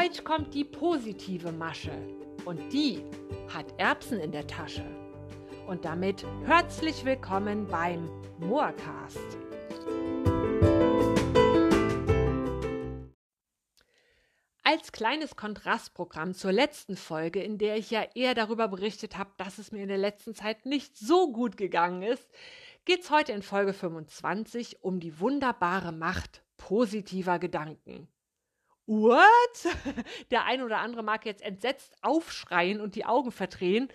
Heute kommt die positive Masche und die hat Erbsen in der Tasche. Und damit herzlich willkommen beim Moorcast. Als kleines Kontrastprogramm zur letzten Folge, in der ich ja eher darüber berichtet habe, dass es mir in der letzten Zeit nicht so gut gegangen ist, geht es heute in Folge 25 um die wunderbare Macht positiver Gedanken. What? Der ein oder andere mag jetzt entsetzt aufschreien und die Augen verdrehen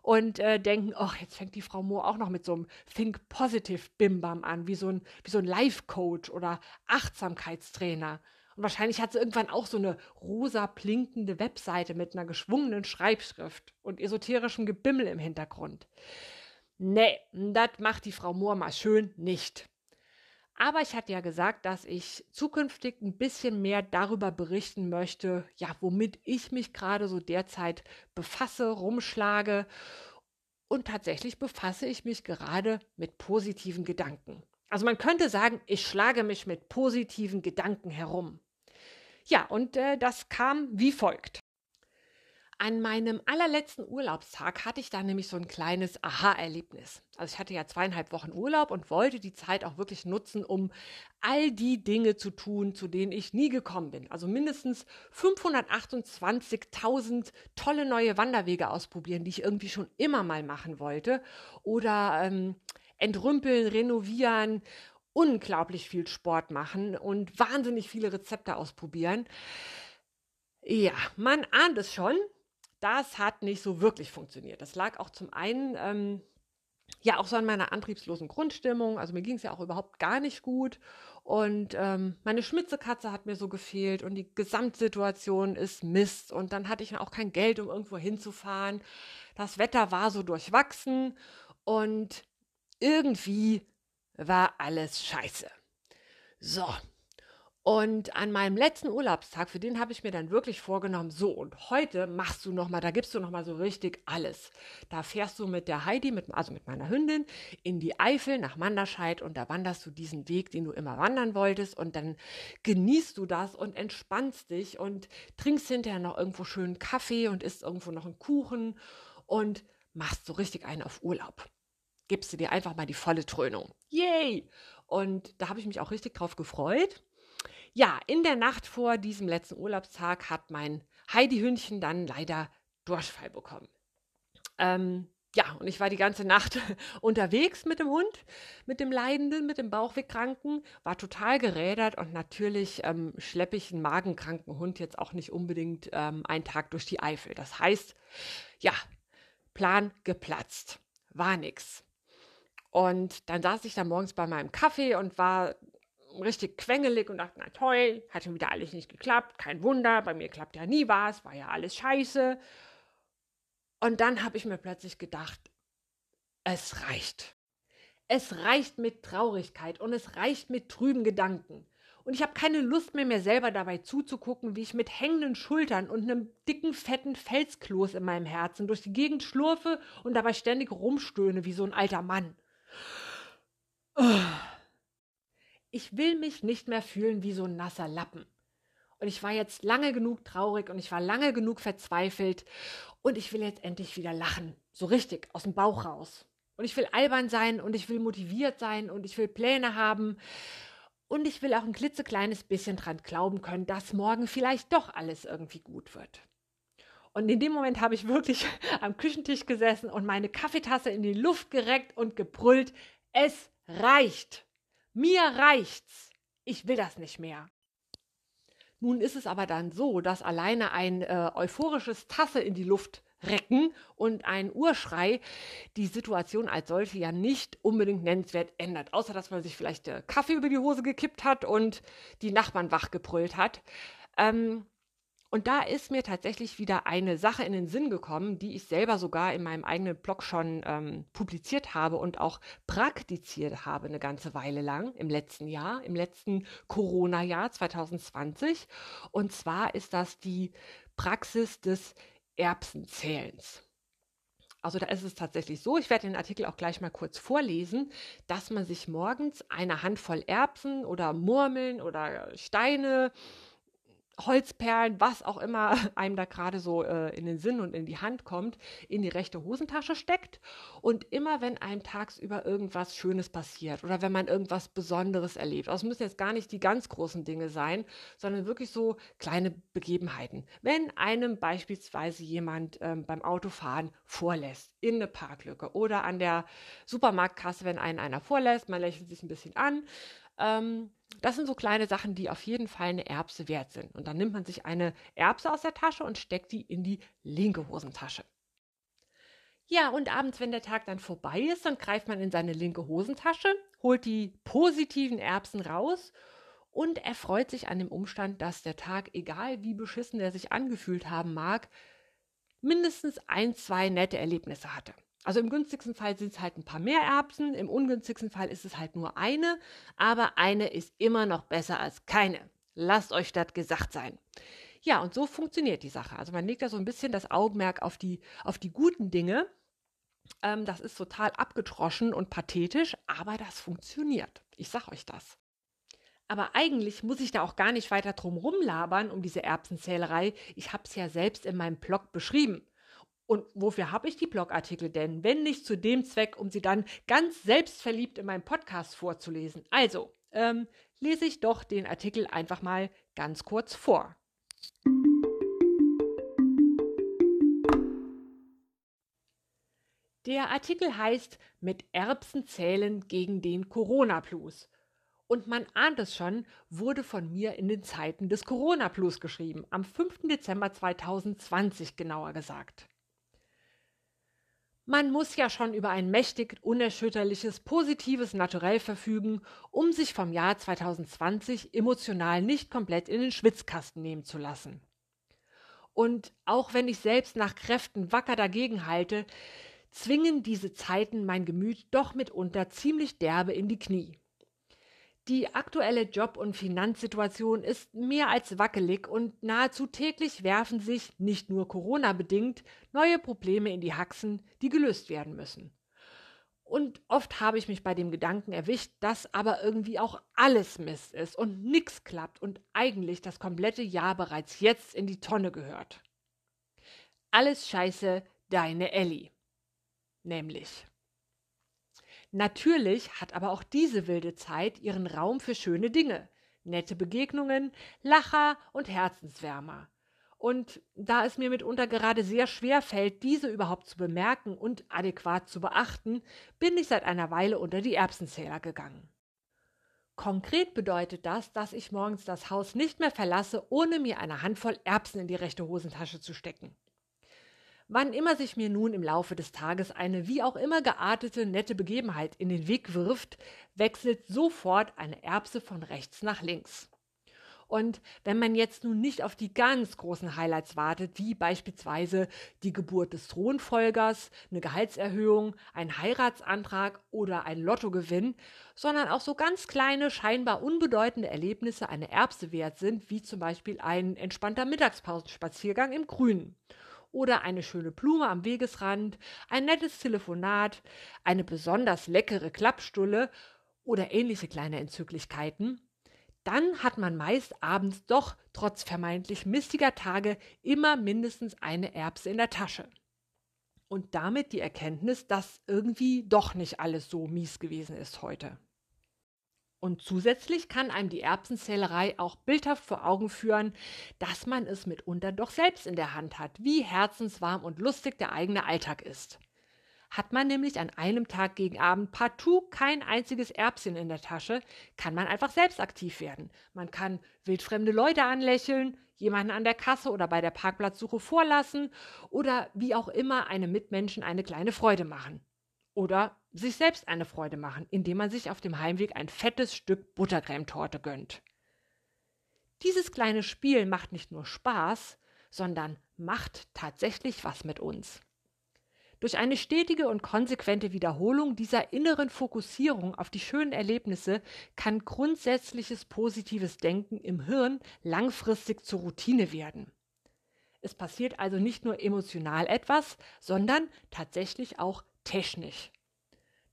und äh, denken, ach, jetzt fängt die Frau Mohr auch noch mit so einem Think Positive Bimbam an, wie so ein, wie so ein Life Coach oder Achtsamkeitstrainer. Und wahrscheinlich hat sie irgendwann auch so eine rosa blinkende Webseite mit einer geschwungenen Schreibschrift und esoterischem Gebimmel im Hintergrund. Nee, das macht die Frau Mohr mal schön nicht. Aber ich hatte ja gesagt, dass ich zukünftig ein bisschen mehr darüber berichten möchte, ja, womit ich mich gerade so derzeit befasse, rumschlage. Und tatsächlich befasse ich mich gerade mit positiven Gedanken. Also man könnte sagen, ich schlage mich mit positiven Gedanken herum. Ja, und äh, das kam wie folgt. An meinem allerletzten Urlaubstag hatte ich da nämlich so ein kleines Aha-Erlebnis. Also ich hatte ja zweieinhalb Wochen Urlaub und wollte die Zeit auch wirklich nutzen, um all die Dinge zu tun, zu denen ich nie gekommen bin. Also mindestens 528.000 tolle neue Wanderwege ausprobieren, die ich irgendwie schon immer mal machen wollte. Oder ähm, entrümpeln, renovieren unglaublich viel Sport machen und wahnsinnig viele Rezepte ausprobieren. Ja, man ahnt es schon, das hat nicht so wirklich funktioniert. Das lag auch zum einen ähm, ja auch so an meiner antriebslosen Grundstimmung. Also mir ging es ja auch überhaupt gar nicht gut. Und ähm, meine Schmitzekatze hat mir so gefehlt und die Gesamtsituation ist Mist. Und dann hatte ich auch kein Geld, um irgendwo hinzufahren. Das Wetter war so durchwachsen und irgendwie war alles scheiße. So, und an meinem letzten Urlaubstag, für den habe ich mir dann wirklich vorgenommen, so und heute machst du noch mal, da gibst du noch mal so richtig alles. Da fährst du mit der Heidi, mit, also mit meiner Hündin, in die Eifel nach Manderscheid und da wanderst du diesen Weg, den du immer wandern wolltest und dann genießt du das und entspannst dich und trinkst hinterher noch irgendwo schönen Kaffee und isst irgendwo noch einen Kuchen und machst so richtig einen auf Urlaub. Gibst du dir einfach mal die volle Trönung. Yay! Und da habe ich mich auch richtig drauf gefreut. Ja, in der Nacht vor diesem letzten Urlaubstag hat mein Heidi-Hündchen dann leider Durchfall bekommen. Ähm, ja, und ich war die ganze Nacht unterwegs mit dem Hund, mit dem Leidenden, mit dem Bauchwegkranken, war total gerädert und natürlich ähm, schleppe ich einen magenkranken Hund jetzt auch nicht unbedingt ähm, einen Tag durch die Eifel. Das heißt, ja, Plan geplatzt, war nix. Und dann saß ich da morgens bei meinem Kaffee und war richtig quengelig und dachte, na toll, hat schon wieder alles nicht geklappt, kein Wunder, bei mir klappt ja nie was, war ja alles scheiße. Und dann habe ich mir plötzlich gedacht, es reicht. Es reicht mit Traurigkeit und es reicht mit trüben Gedanken. Und ich habe keine Lust mehr, mir selber dabei zuzugucken, wie ich mit hängenden Schultern und einem dicken, fetten Felskloß in meinem Herzen durch die Gegend schlurfe und dabei ständig rumstöhne wie so ein alter Mann. Oh. Ich will mich nicht mehr fühlen wie so ein nasser Lappen. Und ich war jetzt lange genug traurig und ich war lange genug verzweifelt und ich will jetzt endlich wieder lachen. So richtig, aus dem Bauch raus. Und ich will albern sein und ich will motiviert sein und ich will Pläne haben. Und ich will auch ein klitzekleines bisschen dran glauben können, dass morgen vielleicht doch alles irgendwie gut wird. Und in dem Moment habe ich wirklich am Küchentisch gesessen und meine Kaffeetasse in die Luft gereckt und gebrüllt, es reicht. Mir reicht's. Ich will das nicht mehr. Nun ist es aber dann so, dass alleine ein äh, euphorisches Tasse in die Luft recken und ein Urschrei die Situation als solche ja nicht unbedingt nennenswert ändert. Außer dass man sich vielleicht der Kaffee über die Hose gekippt hat und die Nachbarn wachgebrüllt hat. Ähm, und da ist mir tatsächlich wieder eine Sache in den Sinn gekommen, die ich selber sogar in meinem eigenen Blog schon ähm, publiziert habe und auch praktiziert habe eine ganze Weile lang im letzten Jahr, im letzten Corona-Jahr 2020. Und zwar ist das die Praxis des Erbsenzählens. Also da ist es tatsächlich so, ich werde den Artikel auch gleich mal kurz vorlesen, dass man sich morgens eine Handvoll Erbsen oder Murmeln oder Steine Holzperlen, was auch immer einem da gerade so äh, in den Sinn und in die Hand kommt, in die rechte Hosentasche steckt. Und immer wenn einem tagsüber irgendwas Schönes passiert oder wenn man irgendwas Besonderes erlebt, also es müssen jetzt gar nicht die ganz großen Dinge sein, sondern wirklich so kleine Begebenheiten. Wenn einem beispielsweise jemand ähm, beim Autofahren vorlässt, in eine Parklücke oder an der Supermarktkasse, wenn einen einer vorlässt, man lächelt sich ein bisschen an, ähm, das sind so kleine Sachen, die auf jeden Fall eine Erbse wert sind. Und dann nimmt man sich eine Erbse aus der Tasche und steckt die in die linke Hosentasche. Ja, und abends, wenn der Tag dann vorbei ist, dann greift man in seine linke Hosentasche, holt die positiven Erbsen raus und erfreut sich an dem Umstand, dass der Tag, egal wie beschissen er sich angefühlt haben mag, mindestens ein, zwei nette Erlebnisse hatte. Also im günstigsten Fall sind es halt ein paar mehr Erbsen, im ungünstigsten Fall ist es halt nur eine, aber eine ist immer noch besser als keine. Lasst euch das gesagt sein. Ja, und so funktioniert die Sache. Also man legt da so ein bisschen das Augenmerk auf die, auf die guten Dinge. Ähm, das ist total abgetroschen und pathetisch, aber das funktioniert. Ich sag euch das. Aber eigentlich muss ich da auch gar nicht weiter drum rumlabern um diese Erbsenzählerei. Ich habe es ja selbst in meinem Blog beschrieben. Und wofür habe ich die Blogartikel denn, wenn nicht zu dem Zweck, um sie dann ganz selbstverliebt in meinem Podcast vorzulesen? Also, ähm, lese ich doch den Artikel einfach mal ganz kurz vor. Der Artikel heißt Mit Erbsen zählen gegen den Corona-Plus. Und man ahnt es schon, wurde von mir in den Zeiten des Corona-Plus geschrieben, am 5. Dezember 2020 genauer gesagt. Man muss ja schon über ein mächtig, unerschütterliches, positives Naturell verfügen, um sich vom Jahr 2020 emotional nicht komplett in den Schwitzkasten nehmen zu lassen. Und auch wenn ich selbst nach Kräften wacker dagegen halte, zwingen diese Zeiten mein Gemüt doch mitunter ziemlich derbe in die Knie. Die aktuelle Job- und Finanzsituation ist mehr als wackelig und nahezu täglich werfen sich, nicht nur Corona-bedingt, neue Probleme in die Haxen, die gelöst werden müssen. Und oft habe ich mich bei dem Gedanken erwischt, dass aber irgendwie auch alles Mist ist und nichts klappt und eigentlich das komplette Jahr bereits jetzt in die Tonne gehört. Alles scheiße, deine Ellie. Nämlich. Natürlich hat aber auch diese wilde Zeit ihren Raum für schöne Dinge, nette Begegnungen, Lacher und Herzenswärmer. Und da es mir mitunter gerade sehr schwer fällt, diese überhaupt zu bemerken und adäquat zu beachten, bin ich seit einer Weile unter die Erbsenzähler gegangen. Konkret bedeutet das, dass ich morgens das Haus nicht mehr verlasse, ohne mir eine Handvoll Erbsen in die rechte Hosentasche zu stecken. Wann immer sich mir nun im Laufe des Tages eine wie auch immer geartete nette Begebenheit in den Weg wirft, wechselt sofort eine Erbse von rechts nach links. Und wenn man jetzt nun nicht auf die ganz großen Highlights wartet, wie beispielsweise die Geburt des Thronfolgers, eine Gehaltserhöhung, ein Heiratsantrag oder ein Lottogewinn, sondern auch so ganz kleine, scheinbar unbedeutende Erlebnisse eine Erbse wert sind, wie zum Beispiel ein entspannter Mittagspausenspaziergang im Grünen oder eine schöne Blume am Wegesrand, ein nettes Telefonat, eine besonders leckere Klappstulle oder ähnliche kleine Entzücklichkeiten, dann hat man meist abends doch trotz vermeintlich mistiger Tage immer mindestens eine Erbse in der Tasche. Und damit die Erkenntnis, dass irgendwie doch nicht alles so mies gewesen ist heute. Und zusätzlich kann einem die Erbsenzählerei auch bildhaft vor Augen führen, dass man es mitunter doch selbst in der Hand hat, wie herzenswarm und lustig der eigene Alltag ist. Hat man nämlich an einem Tag gegen Abend partout kein einziges Erbschen in der Tasche, kann man einfach selbst aktiv werden. Man kann wildfremde Leute anlächeln, jemanden an der Kasse oder bei der Parkplatzsuche vorlassen oder wie auch immer einem Mitmenschen eine kleine Freude machen. Oder sich selbst eine Freude machen, indem man sich auf dem Heimweg ein fettes Stück Buttercremetorte gönnt. Dieses kleine Spiel macht nicht nur Spaß, sondern macht tatsächlich was mit uns. Durch eine stetige und konsequente Wiederholung dieser inneren Fokussierung auf die schönen Erlebnisse kann grundsätzliches positives Denken im Hirn langfristig zur Routine werden. Es passiert also nicht nur emotional etwas, sondern tatsächlich auch technisch.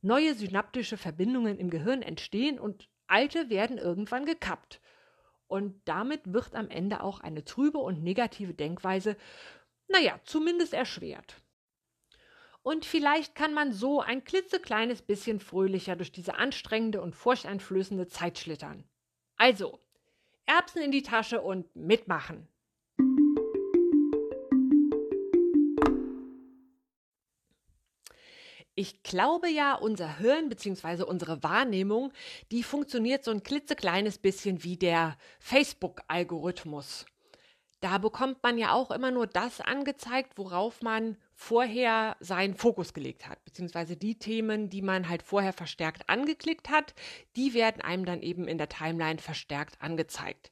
Neue synaptische Verbindungen im Gehirn entstehen und alte werden irgendwann gekappt. Und damit wird am Ende auch eine trübe und negative Denkweise, naja, zumindest erschwert. Und vielleicht kann man so ein klitzekleines bisschen fröhlicher durch diese anstrengende und furchteinflößende Zeit schlittern. Also, Erbsen in die Tasche und mitmachen. Ich glaube ja, unser Hirn bzw. unsere Wahrnehmung, die funktioniert so ein klitzekleines bisschen wie der Facebook-Algorithmus. Da bekommt man ja auch immer nur das angezeigt, worauf man vorher seinen Fokus gelegt hat, beziehungsweise die Themen, die man halt vorher verstärkt angeklickt hat, die werden einem dann eben in der Timeline verstärkt angezeigt.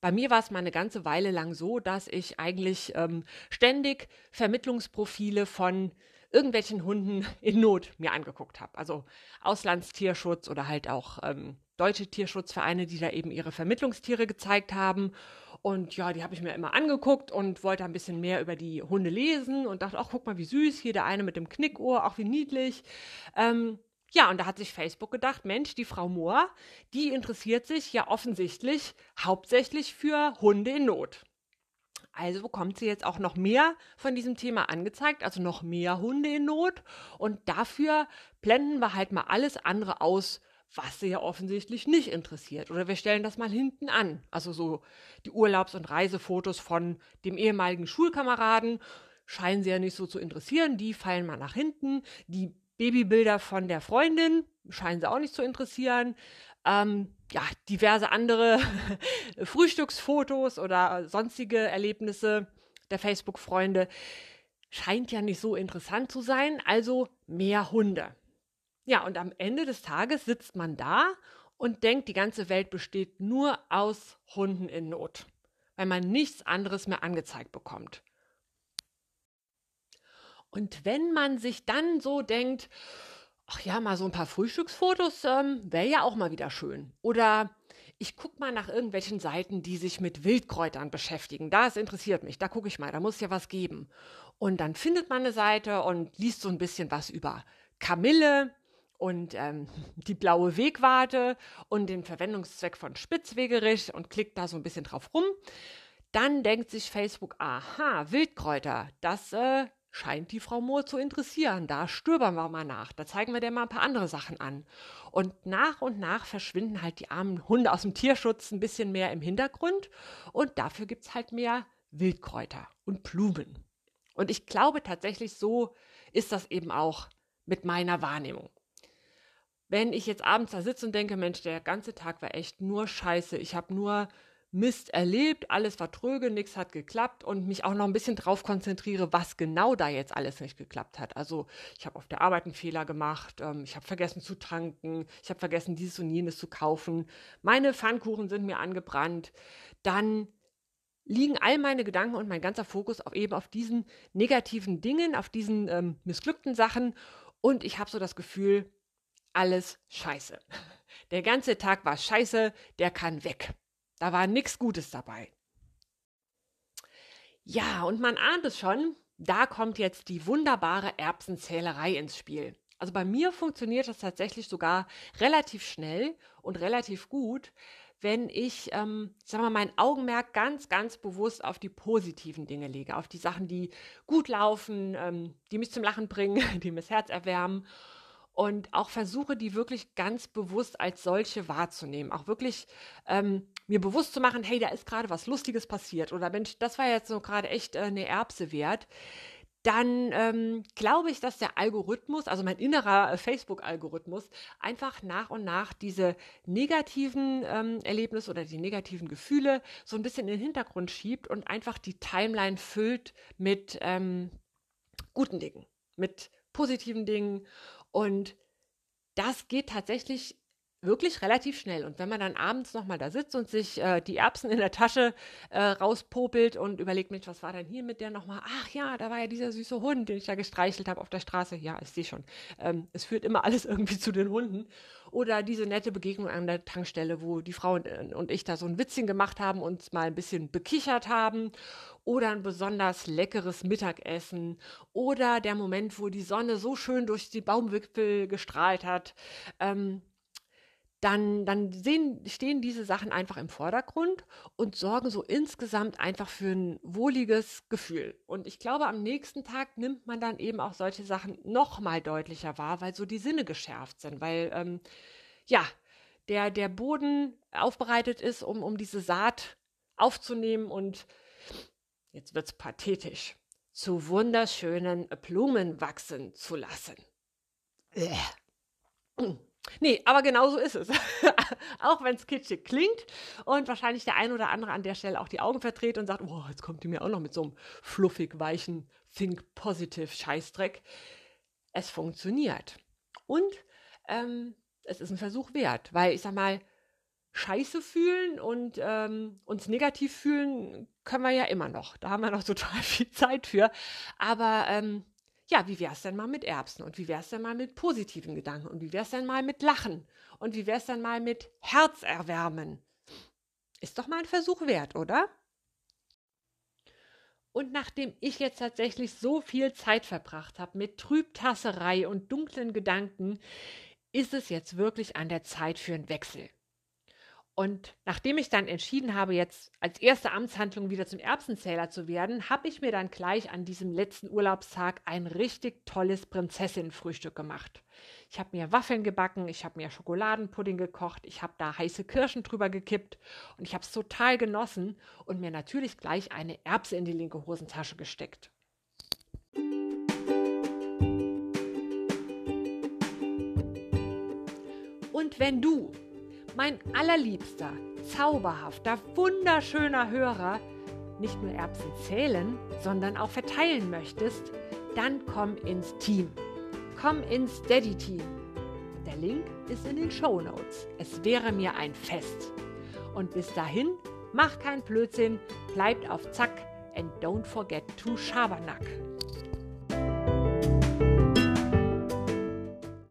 Bei mir war es mal eine ganze Weile lang so, dass ich eigentlich ähm, ständig Vermittlungsprofile von irgendwelchen Hunden in Not mir angeguckt habe. Also Auslandstierschutz oder halt auch ähm, deutsche Tierschutzvereine, die da eben ihre Vermittlungstiere gezeigt haben. Und ja, die habe ich mir immer angeguckt und wollte ein bisschen mehr über die Hunde lesen und dachte, ach, guck mal, wie süß, hier der eine mit dem Knickohr, auch wie niedlich. Ähm, ja, und da hat sich Facebook gedacht, Mensch, die Frau Mohr, die interessiert sich ja offensichtlich hauptsächlich für Hunde in Not. Also bekommt sie jetzt auch noch mehr von diesem Thema angezeigt, also noch mehr Hunde in Not. Und dafür blenden wir halt mal alles andere aus, was sie ja offensichtlich nicht interessiert. Oder wir stellen das mal hinten an. Also so die Urlaubs- und Reisefotos von dem ehemaligen Schulkameraden scheinen sie ja nicht so zu interessieren. Die fallen mal nach hinten. Die Babybilder von der Freundin scheinen sie auch nicht zu interessieren. Ähm, diverse andere Frühstücksfotos oder sonstige Erlebnisse der Facebook-Freunde scheint ja nicht so interessant zu sein. Also mehr Hunde. Ja, und am Ende des Tages sitzt man da und denkt, die ganze Welt besteht nur aus Hunden in Not, weil man nichts anderes mehr angezeigt bekommt. Und wenn man sich dann so denkt, ach ja, mal so ein paar Frühstücksfotos ähm, wäre ja auch mal wieder schön. Oder ich gucke mal nach irgendwelchen Seiten, die sich mit Wildkräutern beschäftigen. Das interessiert mich, da gucke ich mal, da muss ja was geben. Und dann findet man eine Seite und liest so ein bisschen was über Kamille und ähm, die blaue Wegwarte und den Verwendungszweck von Spitzwegerich und klickt da so ein bisschen drauf rum. Dann denkt sich Facebook, aha, Wildkräuter, das äh, scheint die Frau Mohr zu interessieren. Da stöbern wir mal nach. Da zeigen wir dir mal ein paar andere Sachen an. Und nach und nach verschwinden halt die armen Hunde aus dem Tierschutz ein bisschen mehr im Hintergrund. Und dafür gibt es halt mehr Wildkräuter und Blumen. Und ich glaube tatsächlich, so ist das eben auch mit meiner Wahrnehmung. Wenn ich jetzt abends da sitze und denke, Mensch, der ganze Tag war echt nur scheiße. Ich habe nur Mist erlebt, alles war tröge, nichts hat geklappt und mich auch noch ein bisschen drauf konzentriere, was genau da jetzt alles nicht geklappt hat. Also ich habe auf der Arbeit einen Fehler gemacht, ähm, ich habe vergessen zu tanken, ich habe vergessen, dieses und jenes zu kaufen, meine Pfannkuchen sind mir angebrannt, dann liegen all meine Gedanken und mein ganzer Fokus auf eben auf diesen negativen Dingen, auf diesen ähm, missglückten Sachen und ich habe so das Gefühl, alles scheiße. Der ganze Tag war scheiße, der kann weg. Da war nichts Gutes dabei. Ja, und man ahnt es schon, da kommt jetzt die wunderbare Erbsenzählerei ins Spiel. Also bei mir funktioniert das tatsächlich sogar relativ schnell und relativ gut, wenn ich, ähm, wir mal, mein Augenmerk ganz, ganz bewusst auf die positiven Dinge lege, auf die Sachen, die gut laufen, ähm, die mich zum Lachen bringen, die mir das Herz erwärmen und auch versuche, die wirklich ganz bewusst als solche wahrzunehmen. Auch wirklich ähm, mir bewusst zu machen, hey, da ist gerade was Lustiges passiert oder Mensch, das war jetzt so gerade echt äh, eine Erbse wert. Dann ähm, glaube ich, dass der Algorithmus, also mein innerer äh, Facebook-Algorithmus, einfach nach und nach diese negativen ähm, Erlebnisse oder die negativen Gefühle so ein bisschen in den Hintergrund schiebt und einfach die Timeline füllt mit ähm, guten Dingen, mit positiven Dingen und das geht tatsächlich wirklich relativ schnell. Und wenn man dann abends nochmal da sitzt und sich äh, die Erbsen in der Tasche äh, rauspopelt und überlegt, Mensch, was war denn hier mit der nochmal? Ach ja, da war ja dieser süße Hund, den ich da gestreichelt habe auf der Straße. Ja, ich sehe schon. Ähm, es führt immer alles irgendwie zu den Hunden. Oder diese nette Begegnung an der Tankstelle, wo die Frau und, äh, und ich da so ein Witzchen gemacht haben, uns mal ein bisschen bekichert haben. Oder ein besonders leckeres Mittagessen. Oder der Moment, wo die Sonne so schön durch die Baumwipfel gestrahlt hat. Ähm, dann, dann sehen, stehen diese Sachen einfach im Vordergrund und sorgen so insgesamt einfach für ein wohliges Gefühl. Und ich glaube, am nächsten Tag nimmt man dann eben auch solche Sachen noch mal deutlicher wahr, weil so die Sinne geschärft sind, weil ähm, ja, der, der Boden aufbereitet ist, um, um diese Saat aufzunehmen und jetzt wird es pathetisch, zu wunderschönen Blumen wachsen zu lassen. Äh. Nee, aber genau so ist es. auch wenn es kitschig klingt und wahrscheinlich der ein oder andere an der Stelle auch die Augen verdreht und sagt, oh, jetzt kommt die mir auch noch mit so einem fluffig weichen Think Positive Scheißdreck. Es funktioniert. Und ähm, es ist ein Versuch wert, weil ich sag mal, Scheiße fühlen und ähm, uns negativ fühlen können wir ja immer noch. Da haben wir noch total viel Zeit für. Aber ähm, ja, wie wäre es denn mal mit Erbsen und wie wäre es denn mal mit positiven Gedanken und wie wäre es denn mal mit Lachen und wie wäre es denn mal mit Herzerwärmen? Ist doch mal ein Versuch wert, oder? Und nachdem ich jetzt tatsächlich so viel Zeit verbracht habe mit Trübtasserei und dunklen Gedanken, ist es jetzt wirklich an der Zeit für einen Wechsel. Und nachdem ich dann entschieden habe, jetzt als erste Amtshandlung wieder zum Erbsenzähler zu werden, habe ich mir dann gleich an diesem letzten Urlaubstag ein richtig tolles Prinzessinnenfrühstück gemacht. Ich habe mir Waffeln gebacken, ich habe mir Schokoladenpudding gekocht, ich habe da heiße Kirschen drüber gekippt und ich habe es total genossen und mir natürlich gleich eine Erbse in die linke Hosentasche gesteckt. Und wenn du mein allerliebster, zauberhafter, wunderschöner Hörer nicht nur Erbsen zählen, sondern auch verteilen möchtest, dann komm ins Team. Komm ins Daddy Team. Der Link ist in den Show Notes. Es wäre mir ein Fest. Und bis dahin, mach kein Blödsinn, bleibt auf Zack and don't forget to Schabernack.